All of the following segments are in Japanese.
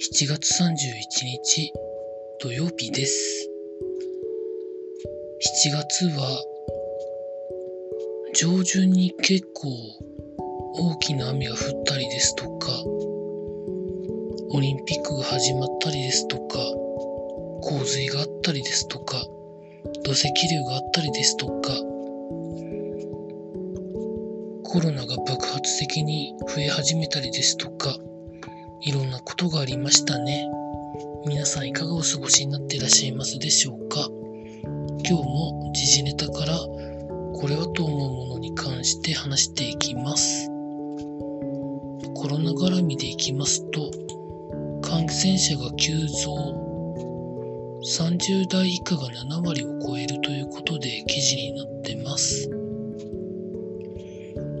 7月31日土曜日です。7月は上旬に結構大きな雨が降ったりですとか、オリンピックが始まったりですとか、洪水があったりですとか、土石流があったりですとか、コロナが爆発的に増え始めたりですとか、いろんなことがありましたね。皆さんいかがお過ごしになっていらっしゃいますでしょうか？今日も時事ネタからこれはと思うものに関して話していきます。コロナ絡みでいきますと、感染者が急増。30代以下が7割を超えるということで記事になってます。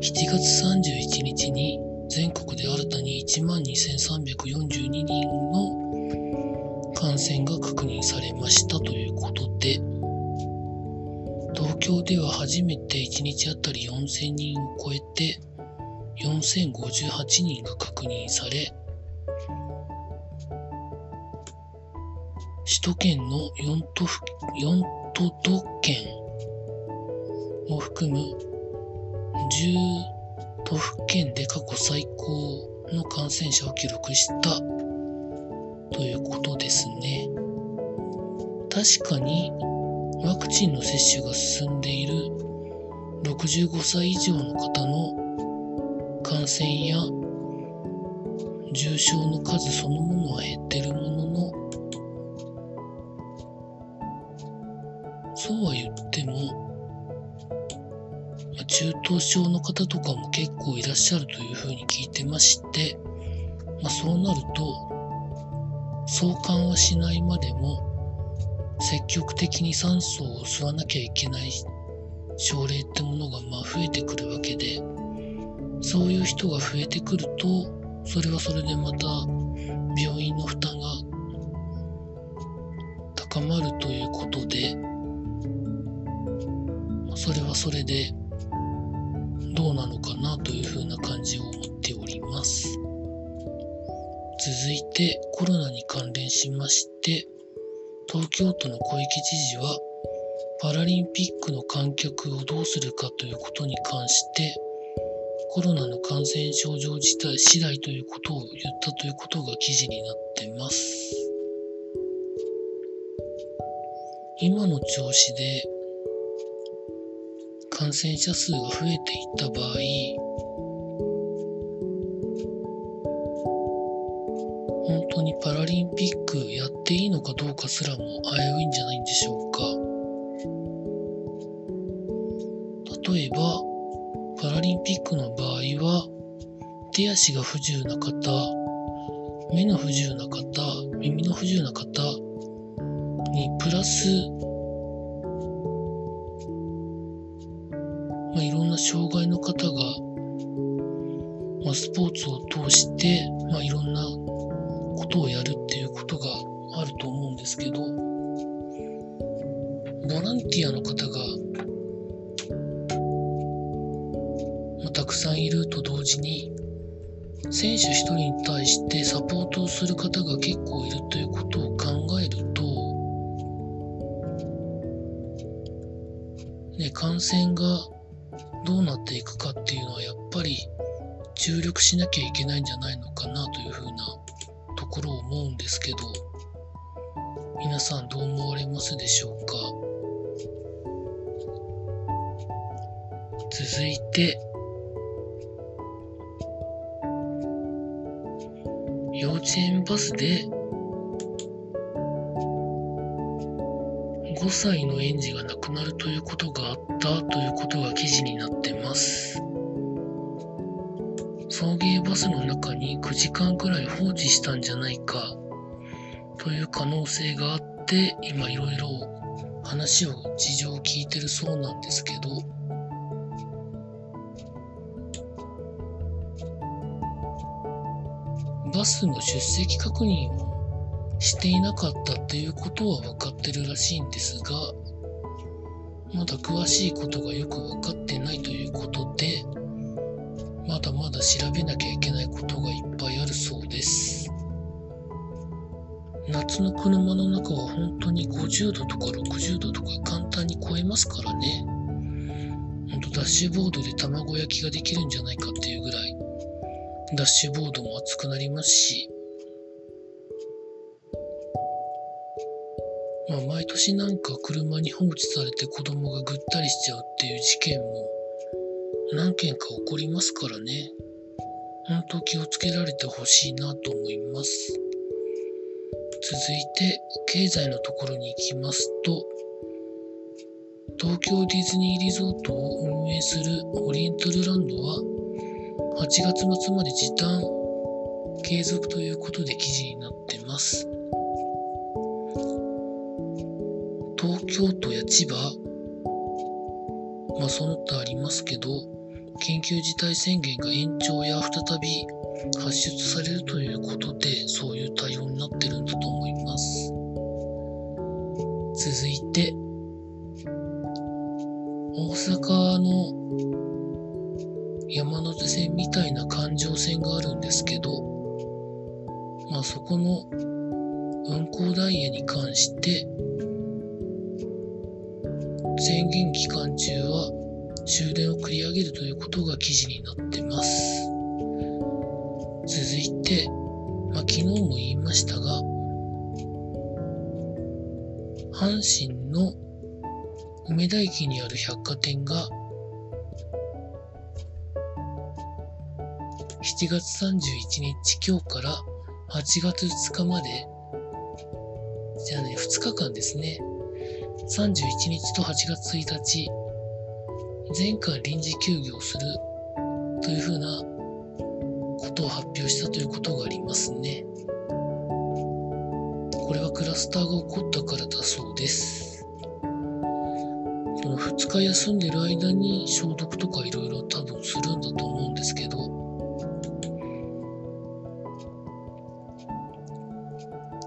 7月31日に全国で新たに12,342人の感染が確認されましたということで、東京では初めて1日あたり4000人を超えて4058人が確認され、首都圏の4都府4都道県を含む10都府県で過去最高の感染者を記録したということですね。確かにワクチンの接種が進んでいる65歳以上の方の感染や重症の数そのものは減ってるもののそうは言っても中等症の方とかも結構いらっしゃるというふうに聞いてまして、まあ、そうなると相関はしないまでも積極的に酸素を吸わなきゃいけない症例ってものがまあ増えてくるわけでそういう人が増えてくるとそれはそれでまた病院の負担が高まるということでそれはそれでどうなのかなというふうな感じを持っております。続いてコロナに関連しまして東京都の小池知事はパラリンピックの観客をどうするかということに関してコロナの感染症状自体次第ということを言ったということが記事になってます。今の調子で感染者数が増えていった場合、本当にパラリンピックやっていいのかどうかすらも危ういんじゃないんでしょうか。例えば、パラリンピックの場合は、手足が不自由な方、目の不自由な方、耳の不自由な方にプラス、まあ、いろんな障害の方が、まあ、スポーツを通して、まあ、いろんなことをやるっていうことがあると思うんですけど、ボランティアの方が、まあ、たくさんいると同時に、選手一人に対してサポートをする方が結構いるということを考えると、ね、感染がどうなっていくかっていうのはやっぱり注力しなきゃいけないんじゃないのかなというふうなところを思うんですけど皆さんどう思われますでしょうか？続いて幼稚園バスで5歳の園児が亡くなるということがあったということが記事になってます。送迎バスの中に9時間くらい放置したんじゃないかという可能性があって今いろいろ話を事情を聞いてるそうなんですけどバスの出席確認をしていなかったっていうことは分かってるらしいんですがまだ詳しいことがよく分かってないということでまだまだ調べなきゃいけないことがいっぱいあるそうです。夏の車の中は本当に50度とか60度とか簡単に超えますからね。本当ダッシュボードで卵焼きができるんじゃないかっていうぐらいダッシュボードも熱くなりますしまあ、毎年なんか車に放置されて子供がぐったりしちゃうっていう事件も何件か起こりますからね。本当気をつけられてほしいなと思います。続いて、経済のところに行きますと、東京ディズニーリゾートを運営するオリエンタルランドは、8月末まで時短継続ということで記事になってます。東京都や千葉、まあその他ありますけど、緊急事態宣言が延長や再び発出されるということで、そういう対応になってるんだと思います。続いて、大阪の山手線みたいな環状線があるんですけど、まあそこの運行ダイヤに関して、宣言期間中は終電を繰り上げるということが記事になってます。続いて、まあ、昨日も言いましたが、阪神の梅田駅にある百貨店が7月31日今日から8月2日までじゃあね2日間ですね31日と8月1日前回臨時休業するというふうなことを発表したということがありますね。これはクラスターが起こったからだそうです。その2日休んでる間に消毒とかいろいろ多分するんだと思うんですけど、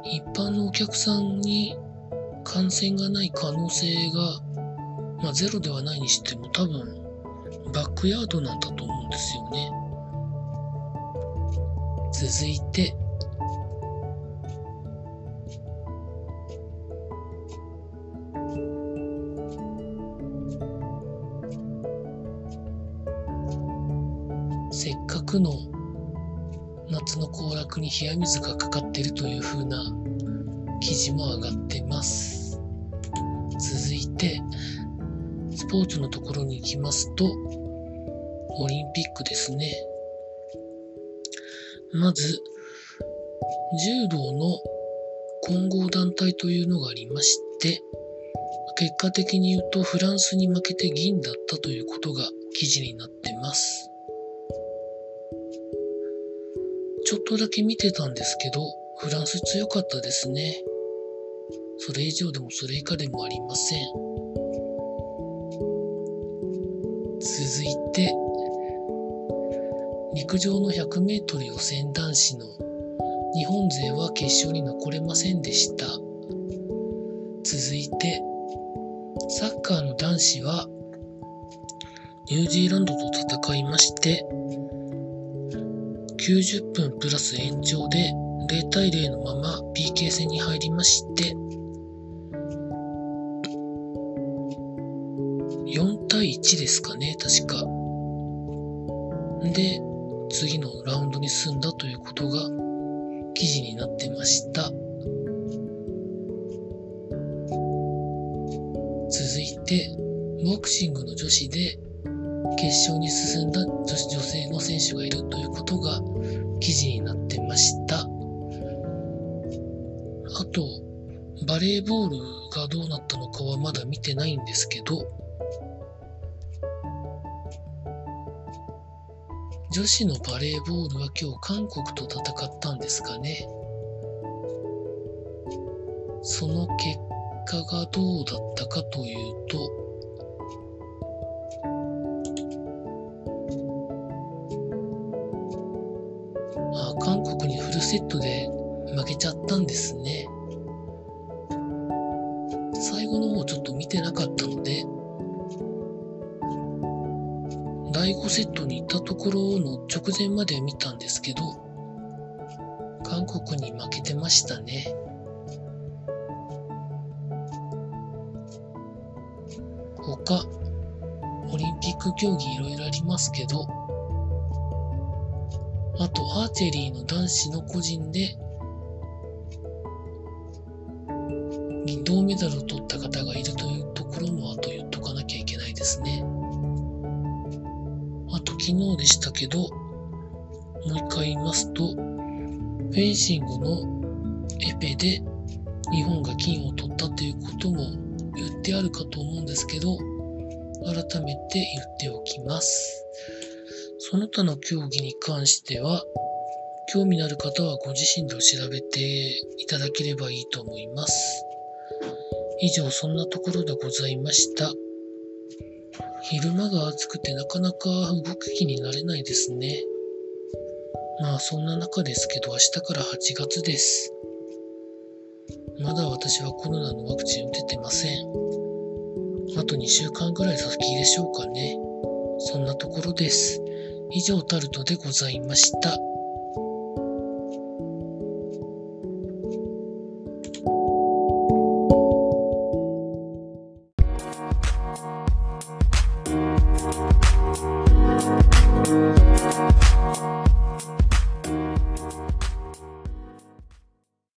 一般のお客さんに感染がない可能性がまあゼロではないにしても多分バックヤードなんだと思うんですよね。続いて、せっかくの夏の行楽に冷や水がかかっているという風な記事も上がってます。て、スポーツのところに行きますと、オリンピックですね。まず、柔道の混合団体というのがありまして、結果的に言うとフランスに負けて銀だったということが記事になってます。ちょっとだけ見てたんですけど、フランス強かったですね。それ以上でもそれ以下でもありません。続いて、陸上の 100m 予選男子の日本勢は決勝に残れませんでした。続いて、サッカーの男子はニュージーランドと戦いまして、90分プラス延長で0対0のまま PK 戦に入りまして、1ですかね、確か。で、次のラウンドに進んだということが記事になってました。続いて、ボクシングの女子で決勝に進んだ女,子女性の選手がいるということが記事になってました。あと、バレーボールがどうなったのかはまだ見てないんですけど、女子のバレーボールは今日韓国と戦ったんですかね。その結果がどうだったかというと、あ韓国にフルセットで負けちゃったんですね。直前まで見たんですけど、韓国に負けてましたね。他、オリンピック競技いろいろありますけど、あとアーチェリーの男子の個人で、銅メダルを取った方があと昨日でしたけど、もう一回言いますと、フェンシングのエペで日本が金を取ったということも言ってあるかと思うんですけど、改めて言っておきます。その他の競技に関しては、興味のある方はご自身で調べていただければいいと思います。以上、そんなところでございました。昼間が暑くてなかなか動く気になれないですね。まあそんな中ですけど明日から8月です。まだ私はコロナのワクチン打ててません。あと2週間ぐらい先でしょうかね。そんなところです。以上タルトでございました。